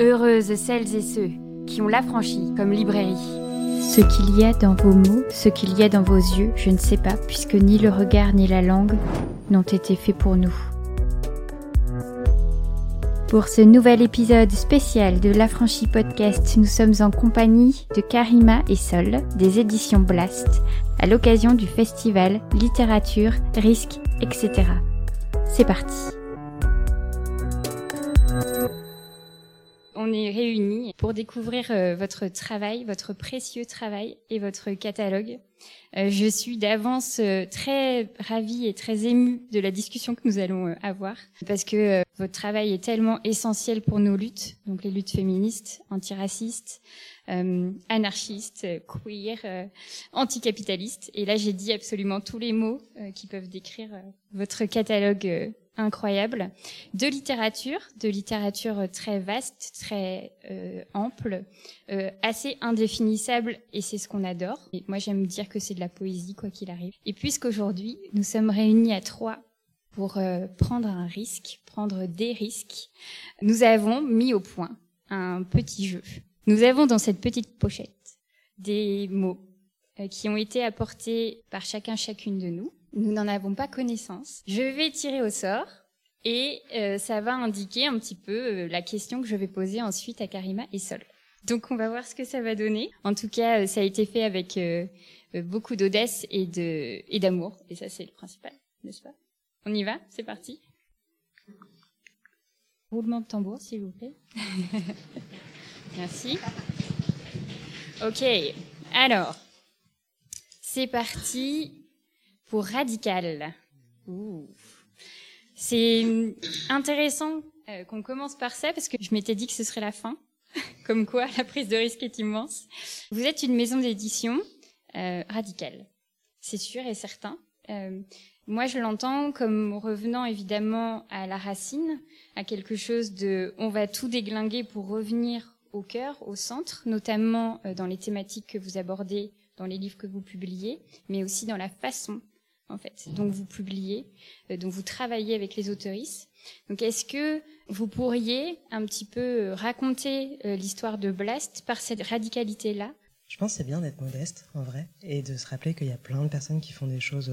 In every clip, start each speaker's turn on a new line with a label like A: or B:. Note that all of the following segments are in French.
A: Heureuses celles et ceux qui ont l'affranchi comme librairie.
B: Ce qu'il y a dans vos mots, ce qu'il y a dans vos yeux, je ne sais pas, puisque ni le regard ni la langue n'ont été faits pour nous. Pour ce nouvel épisode spécial de l'Affranchi Podcast, nous sommes en compagnie de Karima et Sol des éditions Blast à l'occasion du festival Littérature, Risque, etc. C'est parti.
A: On est réunis pour découvrir euh, votre travail, votre précieux travail et votre catalogue. Euh, je suis d'avance euh, très ravie et très émue de la discussion que nous allons avoir parce que votre travail est tellement essentiel pour nos luttes, donc les luttes féministes, antiracistes, anarchistes, queer, anticapitalistes. Et là, j'ai dit absolument tous les mots qui peuvent décrire votre catalogue incroyable, de littérature, de littérature très vaste, très euh, ample, euh, assez indéfinissable, et c'est ce qu'on adore. Et moi, j'aime dire que c'est de la poésie, quoi qu'il arrive. Et puisqu'aujourd'hui, nous sommes réunis à trois pour euh, prendre un risque, prendre des risques, nous avons mis au point un petit jeu. Nous avons dans cette petite pochette des mots qui ont été apportés par chacun chacune de nous nous n'en avons pas connaissance. Je vais tirer au sort et euh, ça va indiquer un petit peu euh, la question que je vais poser ensuite à Karima et Sol. Donc on va voir ce que ça va donner. En tout cas, euh, ça a été fait avec beaucoup d'audace et et d'amour et ça c'est le principal, n'est-ce pas? On y va? C'est parti? Roulement de tambour, s'il vous plaît. Merci. Ok. Alors, c'est parti pour radical. C'est intéressant euh, qu'on commence par ça parce que je m'étais dit que ce serait la fin. Comme quoi, la prise de risque est immense. Vous êtes une maison d'édition euh, radicale, c'est sûr et certain. Euh, moi, je l'entends comme revenant évidemment à la racine, à quelque chose de on va tout déglinguer pour revenir au cœur, au centre, notamment dans les thématiques que vous abordez dans les livres que vous publiez, mais aussi dans la façon donc vous publiez, euh, donc vous travaillez avec les autoristes. Donc est-ce que vous pourriez un petit peu euh, raconter euh, l'histoire de Blast par cette radicalité-là?
C: Je pense que c'est bien d'être modeste, en vrai, et de se rappeler qu'il y a plein de personnes qui font des choses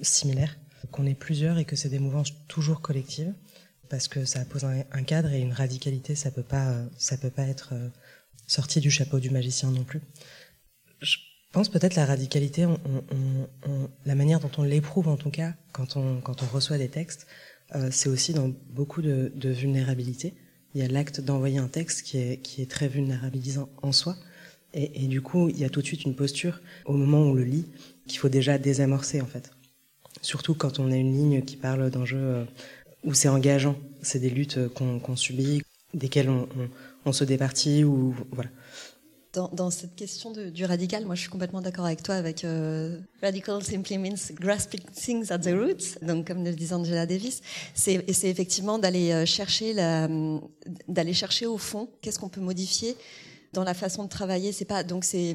C: similaires, qu'on est plusieurs et que c'est des mouvances toujours collectives, parce que ça pose un, cadre et une radicalité, ça peut peut pas être sorti du chapeau du magicien non plus. Pense peut-être la radicalité, la manière dont on l'éprouve en tout cas quand on, quand on reçoit des textes, euh, c'est aussi dans beaucoup de, vulnérabilité. Il y a l'acte d'envoyer un texte qui est, qui est très vulnérabilisant en soi. Et, du coup, il y a tout de suite une posture au moment où on le lit qu'il faut déjà désamorcer en fait. Surtout quand on a une ligne qui parle d'enjeux euh, où c'est engageant, c'est des luttes qu'on subit, desquelles on, se départit ou voilà.
D: Dans, cette question du radical, moi je suis complètement d'accord avec toi avec euh, radical simply means grasping things at the roots. Donc comme le disait Angela Davis, c'est effectivement d'aller euh, chercher la d'aller chercher au fond qu'est-ce qu'on peut modifier dans la façon de travailler. Donc c'est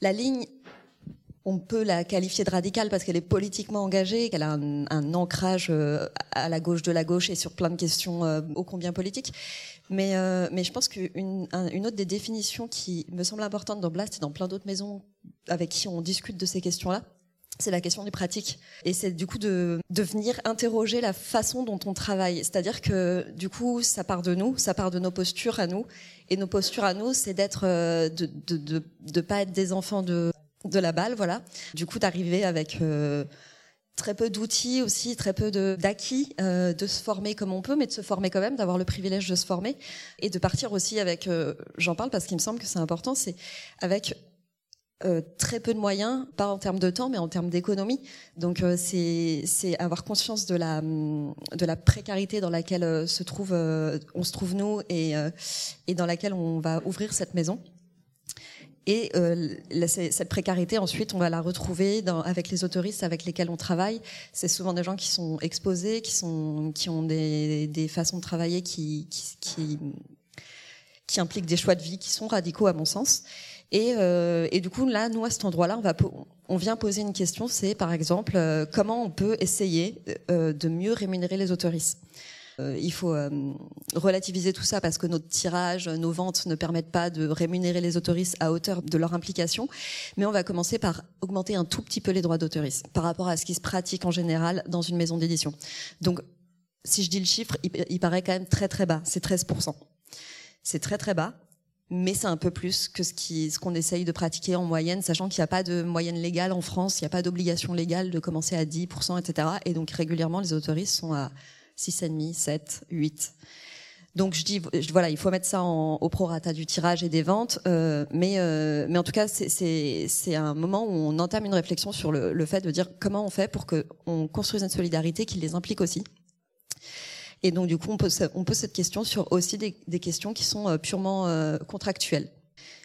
D: la ligne on peut la qualifier de radicale parce qu'elle est politiquement engagée, qu'elle a un, ancrage euh, à la gauche de la gauche et sur plein de questions ô combien politiques. Mais, euh, mais je pense qu'une une autre des définitions qui me semble importante dans Blast et dans plein d'autres maisons avec qui on discute de ces questions-là, c'est la question du pratique. Et c'est du coup de, venir interroger la façon dont on travaille. C'est-à-dire que du coup, ça part de nous, ça part de nos postures à nous. Et nos postures à nous, c'est d'être, euh, de, de, de, de, pas être des enfants de, de la balle, voilà. Du coup, d'arriver avec... Euh, très peu d'outils aussi, très peu d'acquis, euh, de se former comme on peut, mais de se former quand même, d'avoir le privilège de se former et de partir aussi avec, euh, j'en parle parce qu'il me semble que c'est important, c'est avec euh, très peu de moyens, pas en termes de temps, mais en termes d'économie. Donc euh, c'est avoir conscience de la de la précarité dans laquelle se trouve on se trouve nous et et dans laquelle on va ouvrir cette maison. Et euh, cette précarité, ensuite, on va la retrouver dans, avec les autoristes avec lesquels on travaille. C'est souvent des gens qui sont exposés, qui, sont, qui ont des, des façons de travailler qui, qui, qui, qui, impliquent des choix de vie qui sont radicaux, à mon sens. Et, euh, et du coup, là, nous, à cet endroit-là, on, va, on vient poser une question, c'est par exemple, euh, comment on peut essayer euh, de mieux rémunérer les autoristes Euh, il faut euh, relativiser tout ça parce que notre tirage, nos ventes ne permettent pas de rémunérer les autoristes à hauteur de leur implication. Mais on va commencer par augmenter un tout petit peu les droits d'autoristes par rapport à ce qui se pratique en général dans une maison d'édition. Donc, si je dis le chiffre, il, paraît quand même très très bas. C'est 13%. C'est très très bas mais c'est un peu plus que ce ce qu'on essaye de pratiquer en moyenne, sachant qu'il n'y a pas de moyenne légale en France, il n'y a pas d'obligation légale de commencer à 10%, etc. Et donc régulièrement, les autoristes sont à 6,5, 7, 8. Donc je dis, voilà, il faut mettre ça au prorata du tirage et des ventes, euh, mais, euh, mais en tout cas, c'est un moment où on entame une réflexion sur le, fait de dire comment on fait pour qu'on construise une solidarité qui les implique aussi. Et donc, du coup, on pose, cette question sur aussi des, questions qui sont euh, purement contractuelles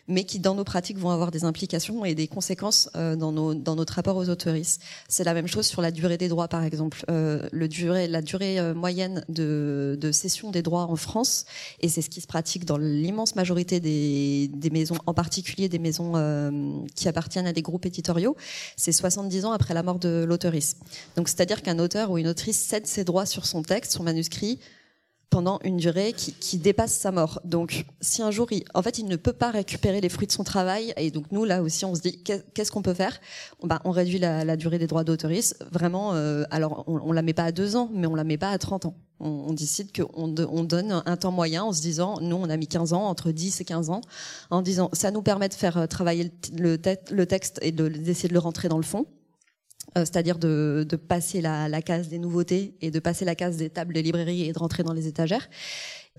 D: mais qui dans nos pratiques vont avoir des implications et des conséquences euh, dans, nos, dans notre rapport aux autoristes. C'est la même chose sur la durée des droits, par exemple. Euh, le durée, la durée euh, moyenne de, de cession des droits en France, et c'est ce qui se pratique dans l'immense majorité des, des maisons, en particulier des maisons qui appartiennent à des groupes éditoriaux, c'est 70 ans après la mort de l'autoriste. Donc c'est-à-dire qu'un auteur ou une autrice cède ses droits sur son texte, son manuscrit, pendant une durée qui, qui, dépasse sa mort. Donc, si un jour, il, en fait, il ne peut pas récupérer les fruits de son travail, et donc nous, là aussi, on se dit, qu'est-ce qu'on peut faire? Bah, On réduit la, la, durée des droits d'autorisme. Vraiment, euh, alors, on, on la met pas à deux ans, mais on la met pas à 30 ans. On, on décide qu'on on donne un temps moyen en se disant, nous, on a mis 15 ans, entre 10 et 15 ans, en disant, ça nous permet de faire euh, travailler le, le, texte et d'essayer de, le rentrer dans le fond c'est-à-dire de, passer la, case des nouveautés et de passer la case des tables de librairie et de rentrer dans les étagères.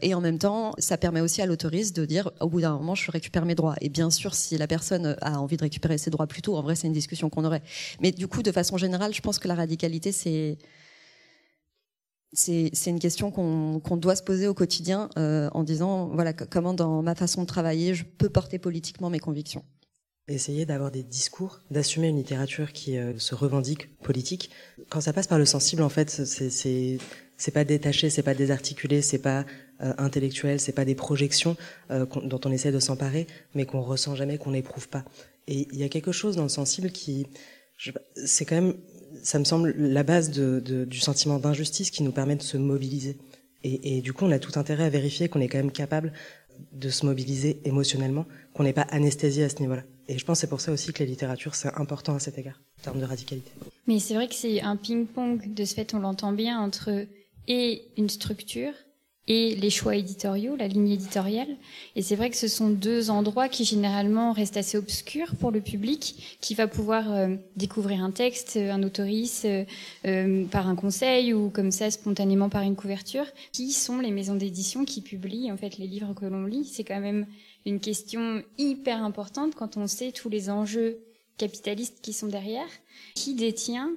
D: Et en même temps, ça permet aussi à l'autoriste de dire, au bout d'un moment, je récupère mes droits. Et bien sûr, si la personne a envie de récupérer ses droits plus tôt, en vrai, c'est une discussion qu'on aurait. Mais du coup, de façon générale, je pense que la radicalité, c'est c'est une question qu'on qu doit se poser au quotidien euh, en disant voilà comment dans ma façon de travailler je peux porter politiquement mes convictions.
C: Essayer d'avoir des discours, d'assumer une littérature qui euh, se revendique politique. Quand ça passe par le sensible, en fait, c'est c'est pas détaché, c'est pas désarticulé, c'est pas euh, intellectuel, c'est pas des projections euh, dont on essaie de s'emparer, mais qu'on ressent jamais, qu'on n'éprouve pas. Et il y a quelque chose dans le sensible qui, c'est quand même, ça me semble la base de, de, du sentiment d'injustice qui nous permet de se mobiliser. Et, et, du coup, on a tout intérêt à vérifier qu'on est quand même capable de se mobiliser émotionnellement, qu'on n'est pas anesthésié à ce niveau-là. Et je pense que c'est pour ça aussi que la littérature, c'est important à cet égard, en termes de radicalité.
A: Mais c'est vrai que c'est un ping-pong, de ce fait, on l'entend bien, entre et une structure et les choix éditoriaux, la ligne éditoriale. Et c'est vrai que ce sont deux endroits qui généralement restent assez obscurs pour le public, qui va pouvoir euh, découvrir un texte, un autoriste, euh, euh, par un conseil ou comme ça spontanément par une couverture. Qui sont les maisons d'édition qui publient en fait les livres que l'on lit? C'est quand même une question hyper importante quand on sait tous les enjeux capitalistes qui sont derrière. Qui détient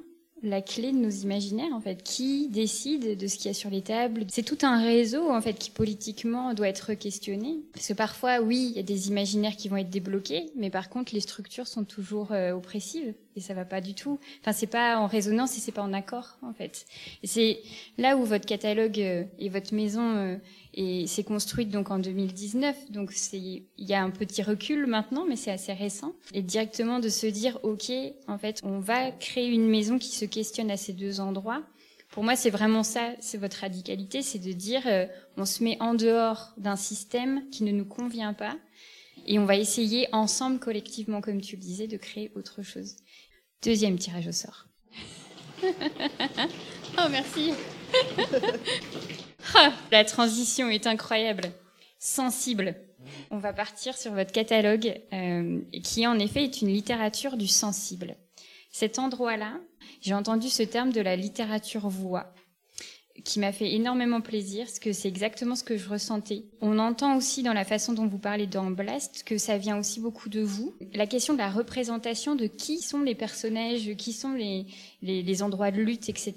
A: la clé de nos imaginaires en fait. Qui décide de ce qu'il y a sur les tables? C'est tout un réseau en fait qui politiquement doit être questionné. Parce que parfois oui il y a des imaginaires qui vont être débloqués mais par contre les structures sont toujours euh, oppressives et ça va pas du tout. Enfin c'est pas en résonance et c'est pas en accord en fait. C'est là où votre catalogue euh, et votre maison euh, s'est construite donc en 2019 donc il y a un petit recul maintenant mais c'est assez récent. Et directement de se dire ok en fait on va créer une maison qui se questionne à ces deux endroits. Pour moi c'est vraiment ça c'est votre radicalité c'est de dire euh, on se met en dehors d'un système qui ne nous convient pas et on va essayer ensemble collectivement comme tu le disais de créer autre chose deuxième tirage au sort oh merci Ah, la transition est incroyable. Sensible. On va partir sur votre catalogue, euh, qui en effet est une littérature du sensible. Cet endroit-là, j'ai entendu ce terme de la littérature voix qui m'a fait énormément plaisir, parce que c'est exactement ce que je ressentais. On entend aussi dans la façon dont vous parlez dans que ça vient aussi beaucoup de vous. La question de la représentation de qui sont les personnages, qui sont les, les, les endroits de lutte, etc.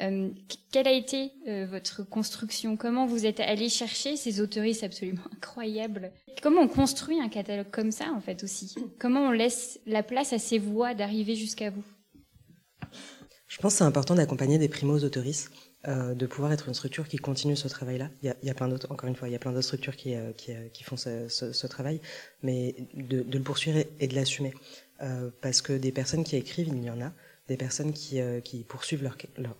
A: Euh, quelle a été euh, votre construction? Comment vous êtes allé chercher ces autoristes absolument incroyables? Comment on construit un catalogue comme ça, en fait, aussi? Comment on laisse la place à ces voix d'arriver jusqu'à vous?
C: Je pense que c'est important d'accompagner des primos autoristes euh, de pouvoir être une structure qui continue ce travail-là. Il y a, plein d'autres, encore une fois, il y a plein d'autres structures qui, euh, euh, qui, font ce, travail, mais de, le poursuivre et de l'assumer. Parce que des personnes qui écrivent, il y en a, des personnes qui, qui poursuivent leur, leur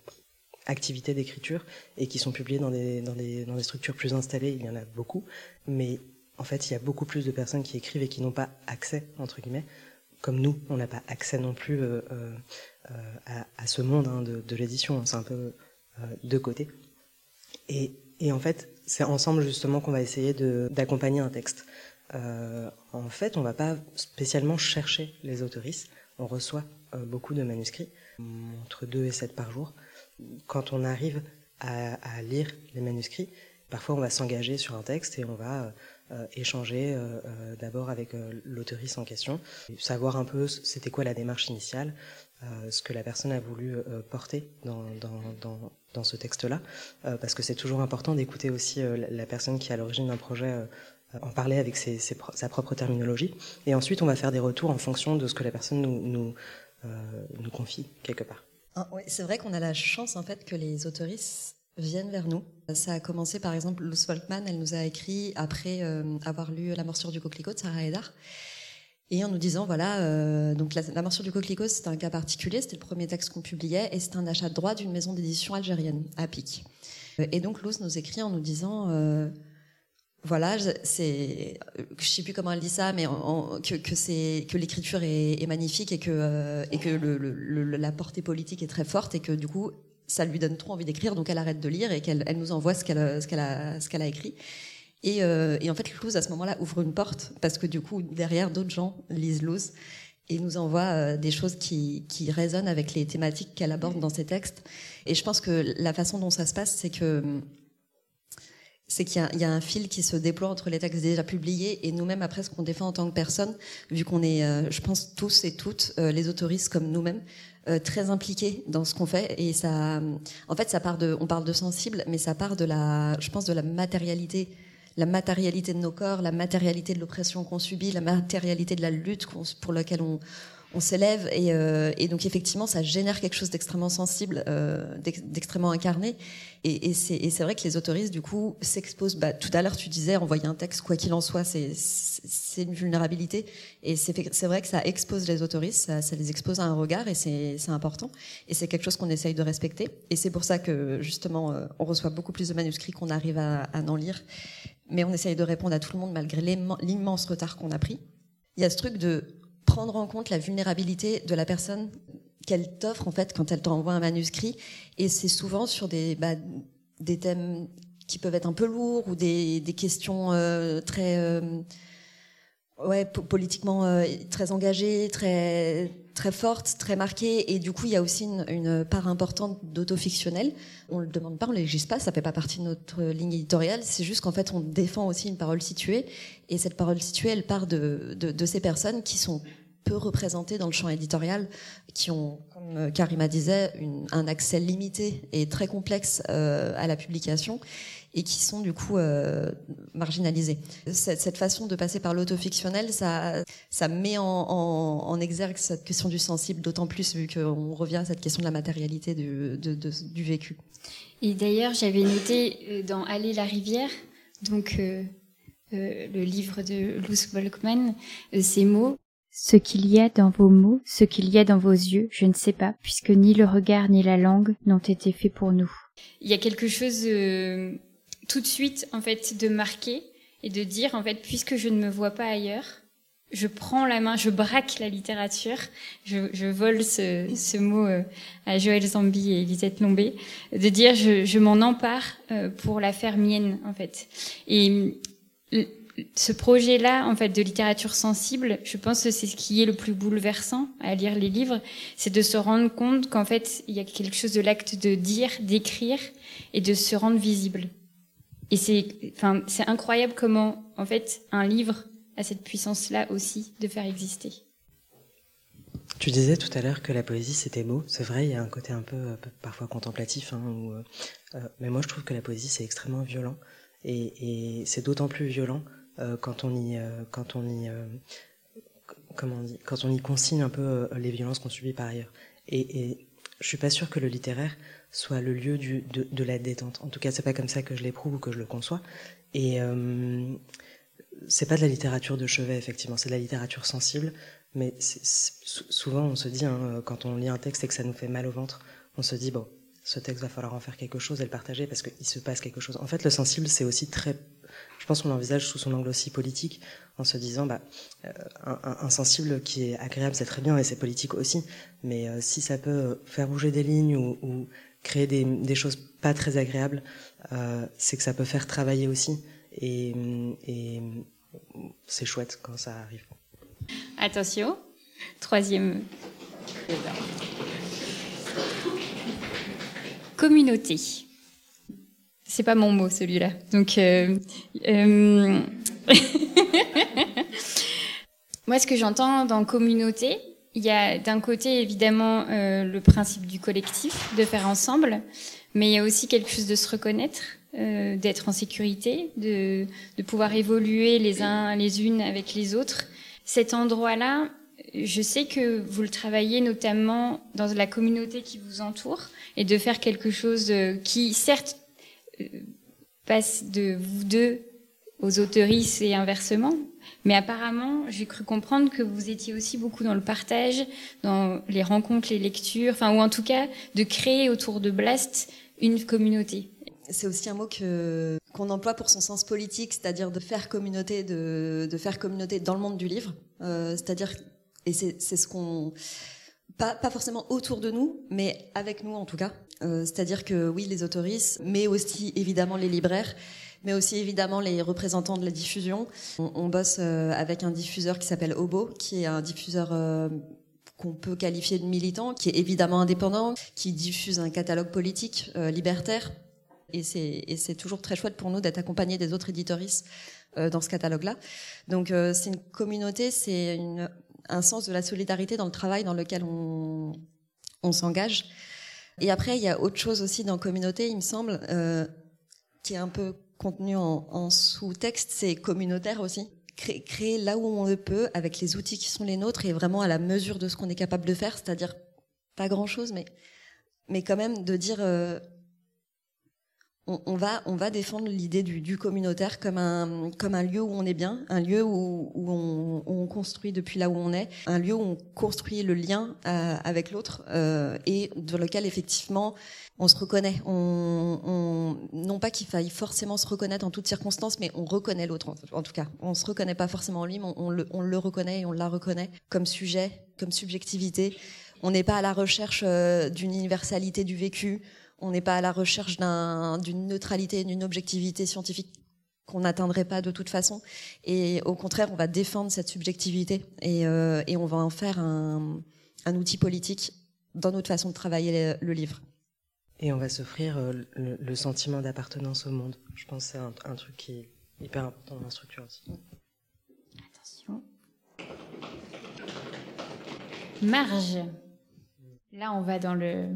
C: activités d'écriture et qui sont publiées dans des, dans, des, dans des structures plus installées, il y en a beaucoup, mais en fait, il y a beaucoup plus de personnes qui écrivent et qui n'ont pas accès, entre guillemets, comme nous, on n'a pas accès non plus à, ce monde hein, de, de l'édition, c'est un peu de côté. Et, et en fait, c'est ensemble justement qu'on va essayer d'accompagner un texte. Euh, en fait, on va pas spécialement chercher les autoristes. On reçoit euh, beaucoup de manuscrits, entre 2 et 7 par jour. Quand on arrive à, lire les manuscrits, parfois on va s'engager sur un texte et on va euh, échanger euh, euh, d'abord avec l'autoriste en question, savoir un peu c'était quoi la démarche initiale, ce que la personne a voulu porter dans, dans ce texte-là, parce que c'est toujours important d'écouter aussi la personne qui est à l'origine d'un projet en parler avec sa propre terminologie. Et ensuite, on va faire des retours en fonction de ce que la personne nous, euh, confie quelque part.
D: Ah, oui, c'est vrai qu'on a la chance en fait que les autoristes viennent vers nous. Ça a commencé par exemple, Luz Volkmann, elle nous a écrit après euh, avoir lu La morsure du coquelicot de Sarah Edar. Et en nous disant, voilà, euh, donc la, morsure du coquelicot, c'était un cas particulier, c'était le premier texte qu'on publiait, et c'était un achat de droit d'une maison d'édition algérienne, à Pic. Et donc Luz nous écrit en nous disant, euh, voilà, c'est, je sais plus comment elle dit ça, mais que, que c'est que l'écriture est, magnifique et que euh, et que la portée politique est très forte et que du coup ça lui donne trop envie d'écrire, donc elle arrête de lire et qu'elle elle nous envoie ce qu'elle ce qu'elle a ce qu'elle a écrit. Et, euh, et en fait, Luz à ce moment-là ouvre une porte parce que du coup derrière d'autres gens lisent Luz et nous envoie euh, des choses qui, qui résonnent avec les thématiques qu'elle aborde dans ses textes. Et je pense que la façon dont ça se passe, c'est que c'est qu'il y, y, a un fil qui se déploie entre les textes déjà publiés et nous-mêmes après ce qu'on défend en tant que personne, vu qu'on est, euh, je pense tous et toutes, euh, les autoristes comme nous-mêmes, très impliqués dans ce qu'on fait et ça, en fait, ça part de, on parle de sensible, mais ça part de la, je pense, de la matérialité, la matérialité de nos corps, la matérialité de l'oppression qu'on subit, la matérialité de la lutte pour laquelle on on s'élève et, euh, et, donc effectivement ça génère quelque chose d'extrêmement sensible, euh, d'extrêmement incarné. Et, c'est vrai que les autoristes du coup s'exposent. Bah, tout à l'heure tu disais envoyer un texte quoi qu'il en soit, c'est une vulnérabilité et c'est vrai que ça expose les autoristes, ça, ça, les expose à un regard et c'est important. Et c'est quelque chose qu'on essaye de respecter. Et c'est pour ça que justement euh, on reçoit beaucoup plus de manuscrits qu'on arrive à, à en lire, mais on essaye de répondre à tout le monde malgré l'immense retard qu'on a pris. Il y a ce truc de prendre en compte la vulnérabilité de la personne qu'elle t'offre en fait quand elle t'envoie un manuscrit. Et c'est souvent sur des bah, des thèmes qui peuvent être un peu lourds ou des, des questions euh, très euh, ouais politiquement euh, très engagées très très fortes très marquées et du coup il y a aussi une, une part importante d'autofictionnel. On le demande pas on le pas ça fait pas partie de notre ligne éditoriale. C'est juste qu'en fait on défend aussi une parole située. Et cette parole située elle part de, de, de ces personnes qui sont peu représentés dans le champ éditorial, qui ont, comme euh, Karima disait, une, un accès limité et très complexe euh, à la publication et qui sont du coup euh, marginalisés. Cette, cette, façon de passer par l'autofictionnel, ça, ça met en, en, en, exergue cette question du sensible, d'autant plus vu qu'on revient à cette question de la matérialité du, de, de, du vécu.
A: Et d'ailleurs, j'avais noté euh, dans Aller la rivière, donc euh, euh, le livre de Luz Volkmann, ces mots
B: ce qu'il y a dans vos mots, ce qu'il y a dans vos yeux, je ne sais pas, puisque ni le regard ni la langue n'ont été faits pour nous.
A: Il y a quelque chose euh, tout de suite, en fait, de marquer et de dire, en fait, puisque je ne me vois pas ailleurs, je prends la main, je braque la littérature, je, je vole ce, ce mot euh, à Joël Zambi et Elisette Lombé, de dire je, je m'en empare euh, pour la faire mienne, en fait. Et ce projet-là, en fait, de littérature sensible, je pense que c'est ce qui est le plus bouleversant à lire les livres, c'est de se rendre compte qu'en fait, il y a quelque chose de l'acte de dire, d'écrire et de se rendre visible. Et c'est, enfin, c'est incroyable comment, en fait, un livre a cette puissance-là aussi de faire exister.
C: Tu disais tout à l'heure que la poésie c'était beau, c'est vrai, il y a un côté un peu, euh, parfois contemplatif, hein, euh, euh, mais moi je trouve que la poésie c'est extrêmement violent, et, c'est d'autant plus violent quand on y, quand on y, comment dit, quand on y consigne un peu les violences qu'on subit par ailleurs. Et, et je suis pas sûre que le littéraire soit le lieu du, de, de, la détente. En tout cas, c'est pas comme ça que je l'éprouve ou que je le conçois. Et euh, c'est pas de la littérature de chevet, effectivement. C'est de la littérature sensible. Mais souvent, on se dit, hein, quand on lit un texte et que ça nous fait mal au ventre, on se dit bon, ce texte va falloir en faire quelque chose et le partager parce qu'il se passe quelque chose. En fait, le sensible, c'est aussi très, je pense qu'on l'envisage sous son angle aussi politique, en se disant, bah, euh, un, sensible qui est agréable, c'est très bien et c'est politique aussi, mais euh, si ça peut faire bouger des lignes ou créer des, choses pas très agréables, euh, c'est que ça peut faire travailler aussi et, et c'est chouette quand ça arrive.
A: Attention, troisième. Communauté. C'est pas mon mot celui-là. Donc, euh, euh... moi, ce que j'entends dans communauté, il y a d'un côté évidemment euh, le principe du collectif, de faire ensemble, mais il y a aussi quelque chose de se reconnaître, euh, d'être en sécurité, de, de pouvoir évoluer les uns les unes avec les autres. Cet endroit-là, je sais que vous le travaillez notamment dans la communauté qui vous entoure et de faire quelque chose euh, qui, certes, passe de vous deux aux autoristes et inversement, mais apparemment, j'ai cru comprendre que vous étiez aussi beaucoup dans le partage, dans les rencontres, les lectures, enfin, ou en tout cas, de créer autour de Blast une communauté.
D: C'est aussi un mot que qu'on emploie pour son sens politique, c'est-à-dire de faire communauté, de, de faire communauté dans le monde du livre, euh, c'est-à-dire et c'est ce qu'on pas, pas forcément autour de nous, mais avec nous en tout cas. Euh, C'est-à-dire que oui, les autoristes, mais aussi évidemment les libraires, mais aussi évidemment les représentants de la diffusion. On, bosse euh, avec un diffuseur qui s'appelle Obo, qui est un diffuseur euh, qu'on peut qualifier de militant, qui est évidemment indépendant, qui diffuse un catalogue politique euh, libertaire. Et c'est toujours très chouette pour nous d'être accompagnés des autres éditoristes dans ce catalogue-là. Donc c'est une communauté, c'est un sens de la solidarité dans le travail dans lequel on, on s'engage. Et après, il y a autre chose aussi dans communauté, il me semble, qui est un peu contenu en, sous-texte, c'est communautaire aussi. Créer, là où on le peut, avec les outils qui sont les nôtres, et vraiment à la mesure de ce qu'on est capable de faire, c'est-à-dire pas grand-chose, mais, mais quand même de dire... Euh, on, va, on va défendre l'idée du, du, communautaire comme un, comme un lieu où on est bien, un lieu où, où, on, on, construit depuis là où on est, un lieu où on construit le lien euh, avec l'autre euh, et dans lequel effectivement on se reconnaît. On, on non pas qu'il faille forcément se reconnaître en toutes circonstances, mais on reconnaît l'autre en, en, tout cas. On se reconnaît pas forcément en lui, mais on, le, on le reconnaît et on la reconnaît comme sujet, comme subjectivité. On n'est pas à la recherche euh, d'une universalité du vécu on n'est pas à la recherche d'une neutralité, d'une objectivité scientifique qu'on n'atteindrait pas de toute façon. Et au contraire, on va défendre cette subjectivité et, euh, et on va en faire un, un, outil politique dans notre façon de travailler le, le livre.
C: Et on va s'offrir euh, le, le, sentiment d'appartenance au monde. Je pense que c'est un, un, truc qui est hyper important dans la structure aussi.
A: Attention. Marge. Là, on va dans le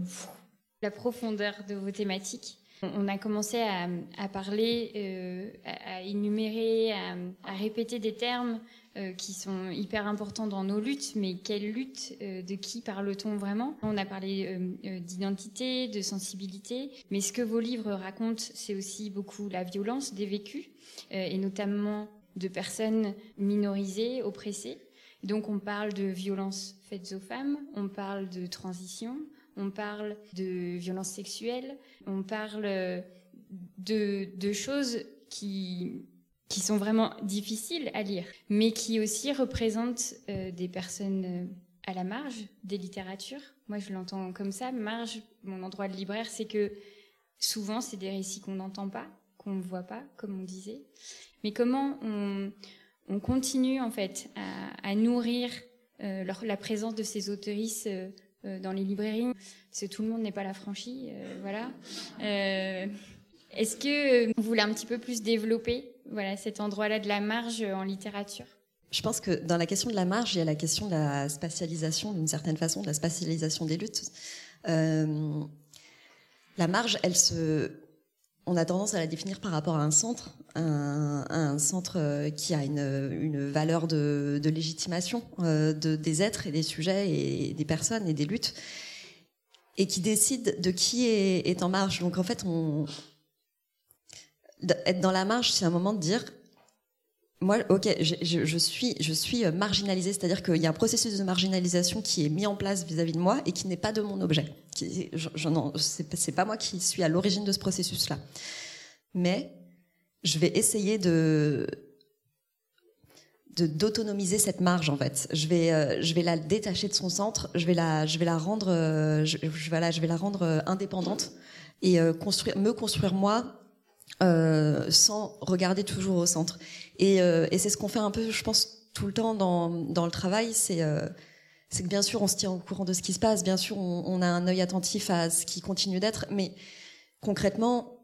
A: la profondeur de vos thématiques. On a commencé à, parler, euh, à, énumérer, à, répéter des termes euh, qui sont hyper importants dans nos luttes, mais quelle lutte euh, De qui parle-t-on vraiment? On a parlé d'identité, de sensibilité, mais ce que vos livres racontent, c'est aussi beaucoup la violence des vécus, et notamment de personnes minorisées, oppressées. Donc on parle de violences faites aux femmes, on parle de transition, on parle de violences sexuelles, on parle de, de choses qui, qui sont vraiment difficiles à lire, mais qui aussi représentent euh, des personnes euh, à la marge des littératures. Moi, je l'entends comme ça. Marge, mon endroit de libraire, c'est que souvent, c'est des récits qu'on n'entend pas, qu'on ne voit pas, comme on disait. Mais comment on, on continue, en fait, à, nourrir euh, la présence de ces euh, euh, dans les librairies, parce que tout le monde n'est pas la franchie, euh, voilà. Euh, Est-ce que vous voulez un petit peu plus développer, voilà, cet endroit-là de la marge en littérature?
D: Je pense que dans la question de la marge, il y a la question de la spatialisation, d'une certaine façon, de la spatialisation des luttes. Euh, la marge, elle se, on a tendance à la définir par rapport à un centre, un, centre qui a une, une valeur de, de légitimation euh, de, des êtres et des sujets et des personnes et des luttes, et qui décide de qui est, est en marge. Donc en fait, on, être dans la marge, c'est un moment de dire moi, ok, je, je, je, suis, je suis marginalisée, c'est-à-dire qu'il y a un processus de marginalisation qui est mis en place vis-à-vis de moi et qui n'est pas de mon objet. C'est pas moi qui suis à l'origine de ce processus-là. Mais je vais essayer de d'autonomiser cette marge en fait. Je vais euh, je vais la détacher de son centre, je vais la je rendre euh, je, je, je euh, indépendante et construire me construire moi sans regarder toujours au centre. Et, et c'est ce qu'on fait un peu je pense tout le temps dans dans le travail, c'est c'est que bien sûr on se tient au courant de ce qui se passe, bien sûr on, a un œil attentif à ce qui continue d'être, mais concrètement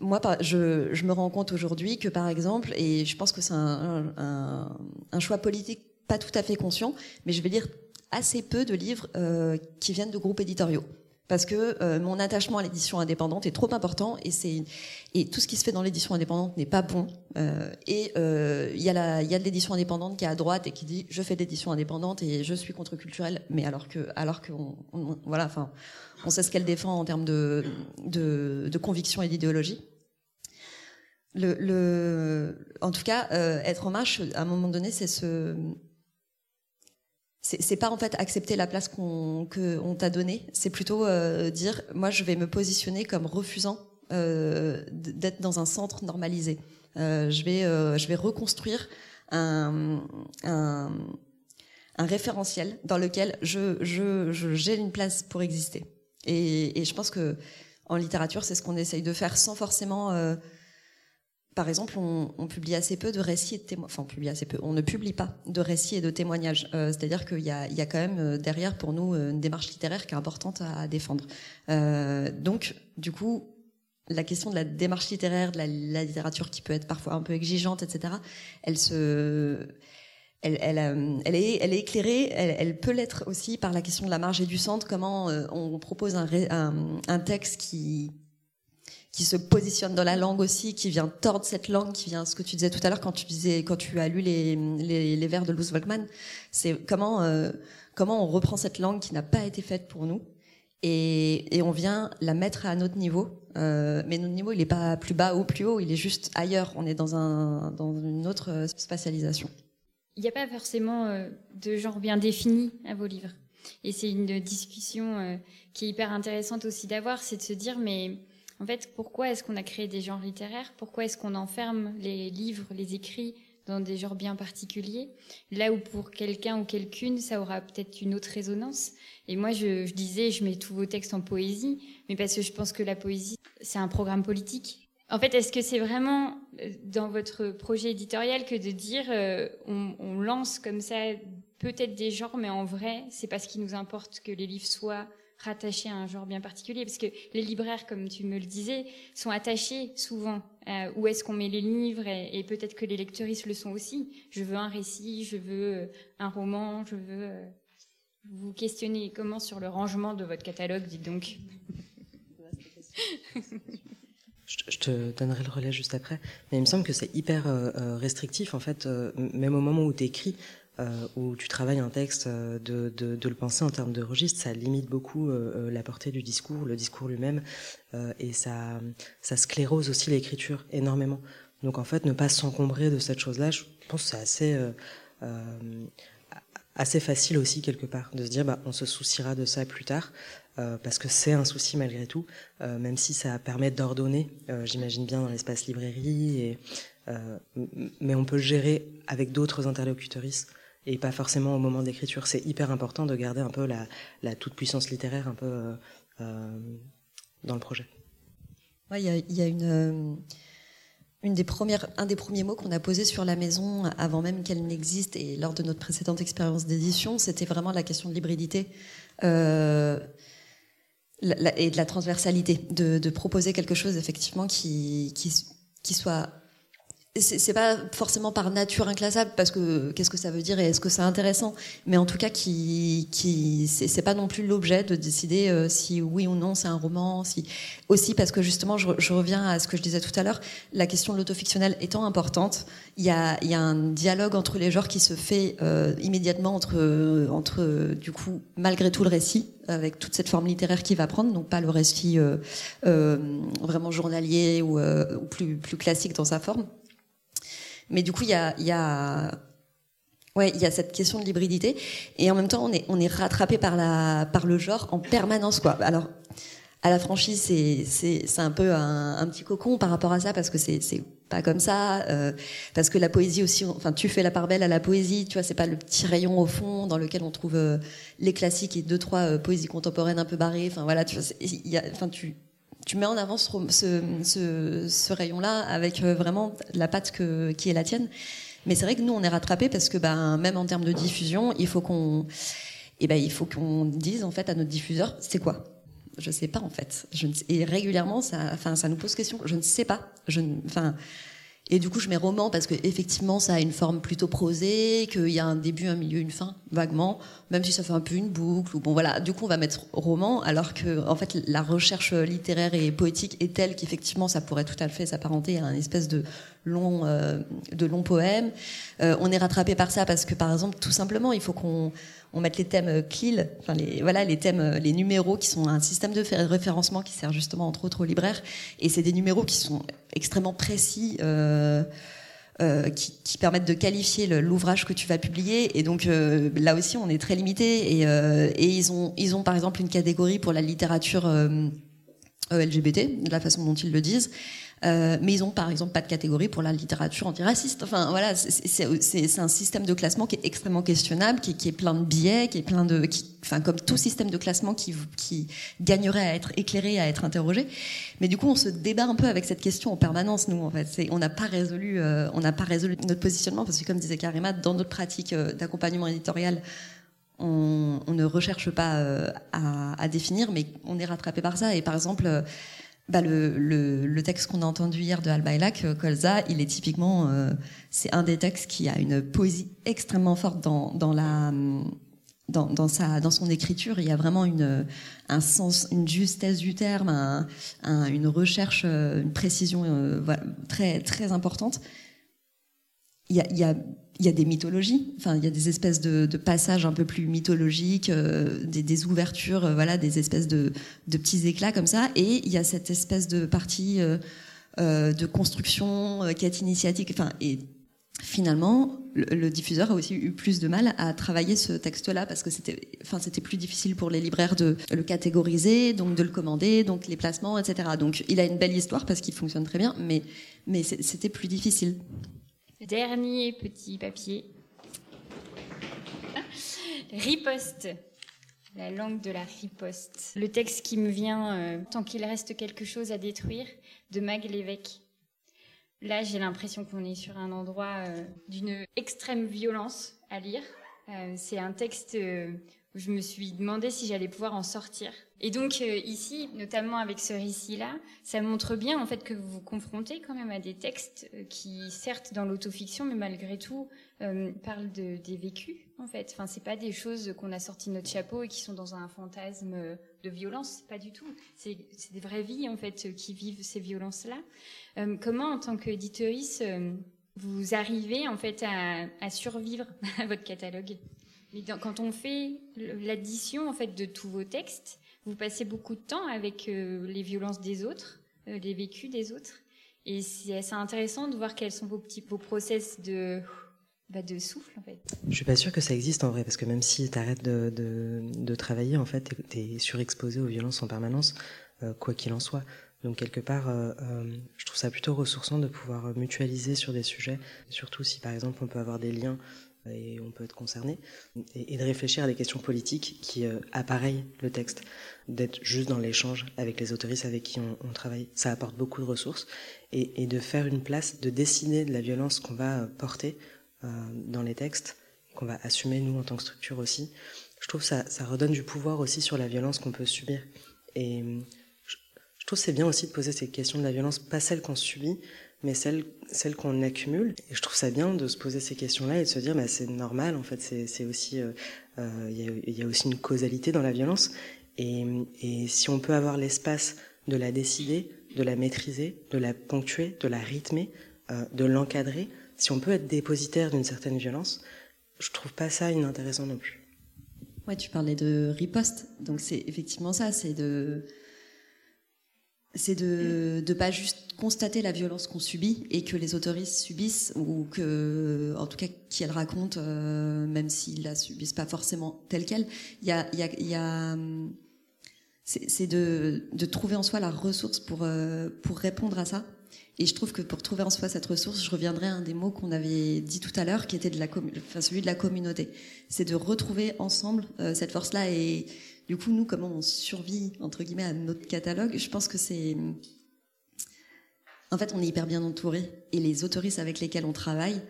D: moi, je, je, me rends compte aujourd'hui que, par exemple, et je pense que c'est un, choix politique pas tout à fait conscient, mais je vais lire assez peu de livres euh, qui viennent de groupes éditoriaux. Parce que euh, mon attachement à l'édition indépendante est trop important et c'est et tout ce qui se fait dans l'édition indépendante n'est pas bon. Euh, et euh, il y a la y a de l'édition indépendante qui est à droite et qui dit je fais de l'édition indépendante et je suis contre-culturelle, mais alors que alors que on, voilà enfin on sait ce qu'elle défend en termes de, de, de conviction et d'idéologie. Le, le, en tout cas, euh, être en marche, à un moment donné, c'est ce, c'est pas en fait accepter la place qu'on t'a donnée, c'est plutôt euh, dire, moi, je vais me positionner comme refusant euh, d'être dans un centre normalisé. Euh, je vais, je vais reconstruire un, référentiel dans lequel je j'ai une place pour exister. Et, et, je pense que en littérature, c'est ce qu'on essaye de faire sans forcément. Euh, par exemple, on, on, publie assez peu de récits et de témoignages. Enfin, on publie assez peu. On ne publie pas de récits et de témoignages. Euh, C'est-à-dire qu'il y y a quand même euh, derrière pour nous une démarche littéraire qui est importante à, défendre. Euh, donc, du coup, la question de la démarche littéraire, de la, littérature qui peut être parfois un peu exigeante, etc. Elle se elle, elle, euh, elle, est, elle est éclairée, elle, peut l'être aussi par la question de la marge et du centre, comment euh, on propose un, un, texte qui, qui se positionne dans la langue aussi, qui vient tordre cette langue, qui vient, ce que tu disais tout à l'heure quand tu disais, quand tu as lu les, les, vers de Luz Volkmann, c'est comment, euh, comment on reprend cette langue qui n'a pas été faite pour nous et, et, on vient la mettre à notre niveau. Euh, mais notre niveau, il n'est pas plus bas ou plus haut, il est juste ailleurs. On est dans, un, dans une autre spatialisation
A: il n'y a pas forcément euh, de genre bien défini à vos livres. Et c'est une discussion qui est hyper intéressante aussi d'avoir, c'est de se dire, mais en fait, pourquoi est-ce qu'on a créé des genres littéraires? Pourquoi est-ce qu'on enferme les livres, les écrits dans des genres bien particuliers? Là où pour quelqu'un ou quelqu'une, ça aura peut-être une autre résonance. Et moi, je, disais, je mets tous vos textes en poésie, mais parce que je pense que la poésie, c'est un programme politique. En fait, est-ce que c'est vraiment euh, dans votre projet éditorial que de dire euh, on, on, lance comme ça peut-être des genres, mais en vrai, c'est pas ce qui nous importe que les livres soient rattachés à un genre bien particulier, parce que les libraires, comme tu me le disais, sont attachés souvent à où est-ce qu'on met les livres, et, peut-être que les lecteuristes le sont aussi. Je veux un récit, je veux euh, un roman, je veux vous questionner comment sur le rangement de votre catalogue, dites donc.
C: Je te donnerai le relais juste après. Mais il me semble que c'est hyper euh, euh, restrictif, en fait, euh, même au moment où tu écris, euh, où tu travailles un texte, euh, de, le penser en termes de registre, ça limite beaucoup euh, la portée du discours, le discours lui-même, et ça, ça sclérose aussi l'écriture énormément. Donc en fait, ne pas s'encombrer de cette chose-là, je pense que c'est assez assez facile aussi quelque part de se dire bah on se souciera de ça plus tard parce que c'est un souci malgré tout, même si ça permet d'ordonner, j'imagine bien dans l'espace librairie, mais on peut le gérer avec d'autres interlocuteuristes et pas forcément au moment d'écriture. C'est hyper important de garder un peu la, la toute puissance littéraire un peu euh, dans le projet.
D: Il y, a, a une des premières, un des premiers mots qu'on a posé sur la maison avant même qu'elle n'existe et lors de notre précédente expérience d'édition, c'était vraiment la question de l'hybridité. Euh, et de la transversalité, de, de, proposer quelque chose effectivement qui soit c'est pas forcément par nature inclassable parce que qu'est-ce que ça veut dire et est-ce que c'est intéressant mais en tout cas qui qui c'est pas non plus l'objet de décider euh, si oui ou non c'est un roman si aussi parce que justement je, reviens à ce que je disais tout à l'heure la question de l'autofictionnel étant importante il y a il y a un dialogue entre les genres qui se fait euh, immédiatement entre entre du coup malgré tout le récit avec toute cette forme littéraire qui va prendre donc pas le récit euh, euh vraiment journalier ou, euh, ou plus plus classique dans sa forme Mais du coup, il y a, y a Ouais, il y a cette question de l'hybridité et en même temps on est on est rattrapé par la par le genre en permanence quoi. Alors à la franchise c'est c'est c'est un peu un, petit cocon par rapport à ça parce que c'est c'est pas comme ça euh, parce que la poésie aussi enfin tu fais la part belle à la poésie tu vois c'est pas le petit rayon au fond dans lequel on trouve euh, les classiques et deux trois euh, poésies contemporaines un peu barrées enfin voilà tu vois enfin tu tu mets en avant ce, ce, ce, ce rayon là avec euh, vraiment la patte que qui est la tienne mais c'est vrai que nous, on est rattrapés parce que, ben, même en termes de diffusion, il faut qu'on, eh ben, il faut qu'on dise en fait à notre diffuseur, c'est quoi? Je sais pas en fait. Je ne, et régulièrement, ça, enfin, ça nous pose question. Je ne sais pas. Je, enfin. Et du coup, je mets roman parce que effectivement, ça a une forme plutôt prosée, qu'il y a un début, un milieu, une fin, vaguement, même si ça fait un peu une boucle. Ou bon, voilà. Du coup, on va mettre roman, alors que en fait, la recherche littéraire et poétique est telle qu'effectivement, ça pourrait tout à fait s'apparenter à un espèce de long, euh, de longs poèmes. Euh, on est rattrapé par ça parce que, par exemple, tout simplement, il faut qu'on on mette les thèmes CLIL, enfin les, voilà, les thèmes, les numéros qui sont un système de référencement qui sert justement entre autres aux libraires. Et c'est des numéros qui sont extrêmement précis. Euh, euh, qui, permettent de qualifier l'ouvrage que tu vas publier. Et donc euh, là aussi, on est très limité. Et, euh, ils ont, par exemple une catégorie pour la littérature euh, LGBT, de la façon dont ils le disent. Euh, mais ils ont par exemple pas de catégorie pour la littérature antiraciste. Enfin voilà, c'est un système de classement qui est extrêmement questionnable, qui, est plein de biais, qui est plein de, enfin comme tout système de classement qui, gagnerait à être éclairé, à être interrogé. Mais du coup, on se débat un peu avec cette question en permanence. Nous, en fait, on n'a pas résolu, euh, on n'a pas résolu notre positionnement parce que comme disait Karima, dans notre pratique euh, d'accompagnement éditorial, on, ne recherche pas euh, à, définir, mais on est rattrapé par ça. Et par exemple, bah le, le, le, texte qu'on a entendu hier de Albaïlak, euh, Colza, il est typiquement, euh, c'est un des textes qui a une poésie extrêmement forte dans, dans la, dans, dans, sa, dans son écriture. Il y a vraiment une, un sens, une justesse du terme, un, un, une recherche, euh, une précision voilà, très, très importante. Il y a, il y a il y a des mythologies, enfin il y a des espèces de, passages un peu plus mythologiques, euh, des, ouvertures, euh, voilà, des espèces de, petits éclats comme ça, et il y a cette espèce de partie euh, de construction euh, quête initiatique, enfin et finalement le, le, diffuseur a aussi eu plus de mal à travailler ce texte-là parce que c'était, enfin c'était plus difficile pour les libraires de le catégoriser, donc de le commander, donc les placements, etc. Donc il a une belle histoire parce qu'il fonctionne très bien, mais mais c'était plus difficile.
A: Dernier petit papier. Riposte. La langue de la riposte. Le texte qui me vient, euh, tant qu'il reste quelque chose à détruire, de Mag Lévesque. Là, j'ai l'impression qu'on est sur un endroit euh, d'une extrême violence à lire. Euh, c'est un texte je me suis demandé si j'allais pouvoir en sortir. Et donc euh, ici, notamment avec ce récit-là, ça montre bien en fait que vous vous confrontez quand même à des textes euh, qui, certes, dans l'autofiction, mais malgré tout, euh, parlent de, des vécus en fait. Enfin, c'est pas des choses qu'on a sorties de notre chapeau et qui sont dans un fantasme de violence, pas du tout. C'est des vraies vies en fait qui vivent ces violences-là. Comment, en tant qu'éditorice, euh, vous arrivez en fait à survivre à votre catalogue? Quand on fait l'addition en fait de tous vos textes, vous passez beaucoup de temps avec euh, les violences des autres, euh, les vécus des autres, et c'est assez intéressant de voir quels sont vos petits process de bah, de souffle en fait.
C: Je suis pas sûre que ça existe en vrai parce que même si tu arrêtes de, travailler en fait, tu es surexposé aux violences en permanence, euh, quoi qu'il en soit. Donc quelque part, je trouve ça plutôt ressourçant de pouvoir mutualiser sur des sujets, surtout si par exemple on peut avoir des liens et on peut être concerné, et, de réfléchir à des questions politiques qui euh, appareillent le texte, d'être juste dans l'échange avec les autoristes avec qui on, travaille. Ça apporte beaucoup de ressources, et, de faire une place, de décider de la violence qu'on va euh, porter euh, dans les textes, qu'on va assumer nous en tant que structure aussi. Je trouve ça, ça redonne du pouvoir aussi sur la violence qu'on peut subir. Et je, je trouve c'est bien aussi de poser ces questions de la violence, pas celle qu'on subit, mais celle, celle qu'on accumule. Et je trouve ça bien de se poser ces questions-là et de se dire, bah, c'est normal, en fait, c'est aussi, il euh, euh, y, a, y, a, aussi une causalité dans la violence. Et, et si on peut avoir l'espace de la décider, de la maîtriser, de la ponctuer, de la rythmer, euh, de l'encadrer, si on peut être dépositaire d'une certaine violence, je trouve pas ça inintéressant non plus.
D: Ouais, tu parlais de riposte, donc c'est effectivement ça, c'est de c'est de ne pas juste constater la violence qu'on subit et que les autoristes subissent ou que, en tout cas, qu'elles racontent, euh, même s'ils la subissent pas forcément telle qu'elle. Il y a, il y a, y a c'est de, de, trouver en soi la ressource pour, euh, pour répondre à ça. Et je trouve que pour trouver en soi cette ressource, je reviendrai à un des mots qu'on avait dit tout à l'heure, qui était de la, celui de la communauté. C'est de retrouver ensemble euh, cette force-là et du coup, nous, comment on survit, entre guillemets, à notre catalogue, je pense que c'est... En fait, on est hyper bien entouré et les autoristes avec lesquels on travaille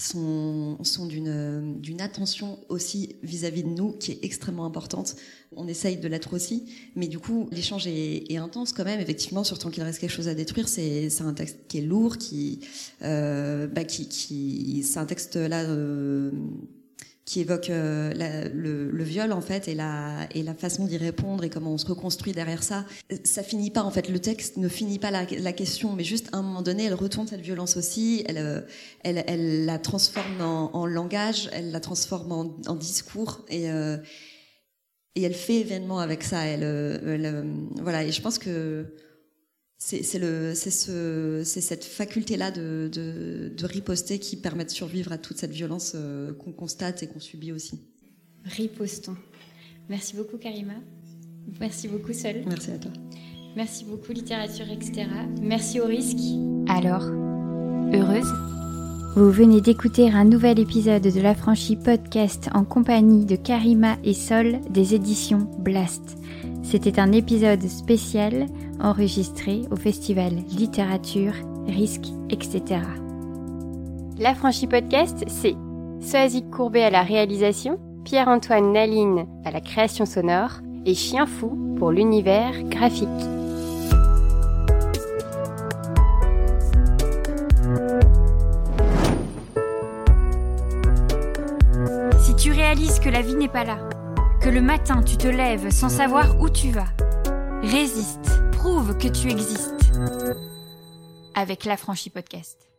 D: sont, sont d'une, attention aussi vis-à-vis de nous qui est extrêmement importante. On essaye de l'être aussi, mais du coup, l'échange est, intense quand même. Effectivement, surtout qu'il reste quelque chose à détruire, c'est, c'est un texte qui est lourd, qui, euh, bah, qui, qui, c'est un texte là. Euh, qui évoque euh, le, viol en fait et la, façon d'y répondre et comment on se reconstruit derrière ça. Ça finit pas en fait, le texte ne finit pas la, question, mais juste à un moment donné, elle retourne cette violence aussi, elle, euh, la transforme en, langage, elle la transforme en, discours et euh, et elle fait événement avec ça. Voilà, et je pense que c'est ce, cette faculté-là de, de, de, riposter qui permet de survivre à toute cette violence euh, qu'on constate et qu'on subit aussi.
E: Ripostons. Merci beaucoup Karima. Merci beaucoup Sol.
D: Merci à toi.
E: Merci beaucoup littérature, etc. Merci au risque.
A: Alors, heureuse? Vous venez d'écouter un nouvel épisode de la franchise podcast en compagnie de Karima et Sol des éditions Blast. C'était un épisode spécial enregistré au festival littérature, risque, etc. La franchise podcast, c'est Soazic Courbet à la réalisation, Pierre-Antoine Naline à la création sonore et Chien Fou pour l'univers graphique. Si tu réalises que la vie n'est pas là, que le matin tu te lèves sans savoir où tu vas, résiste Prouve que tu existes avec l'affranchi podcast.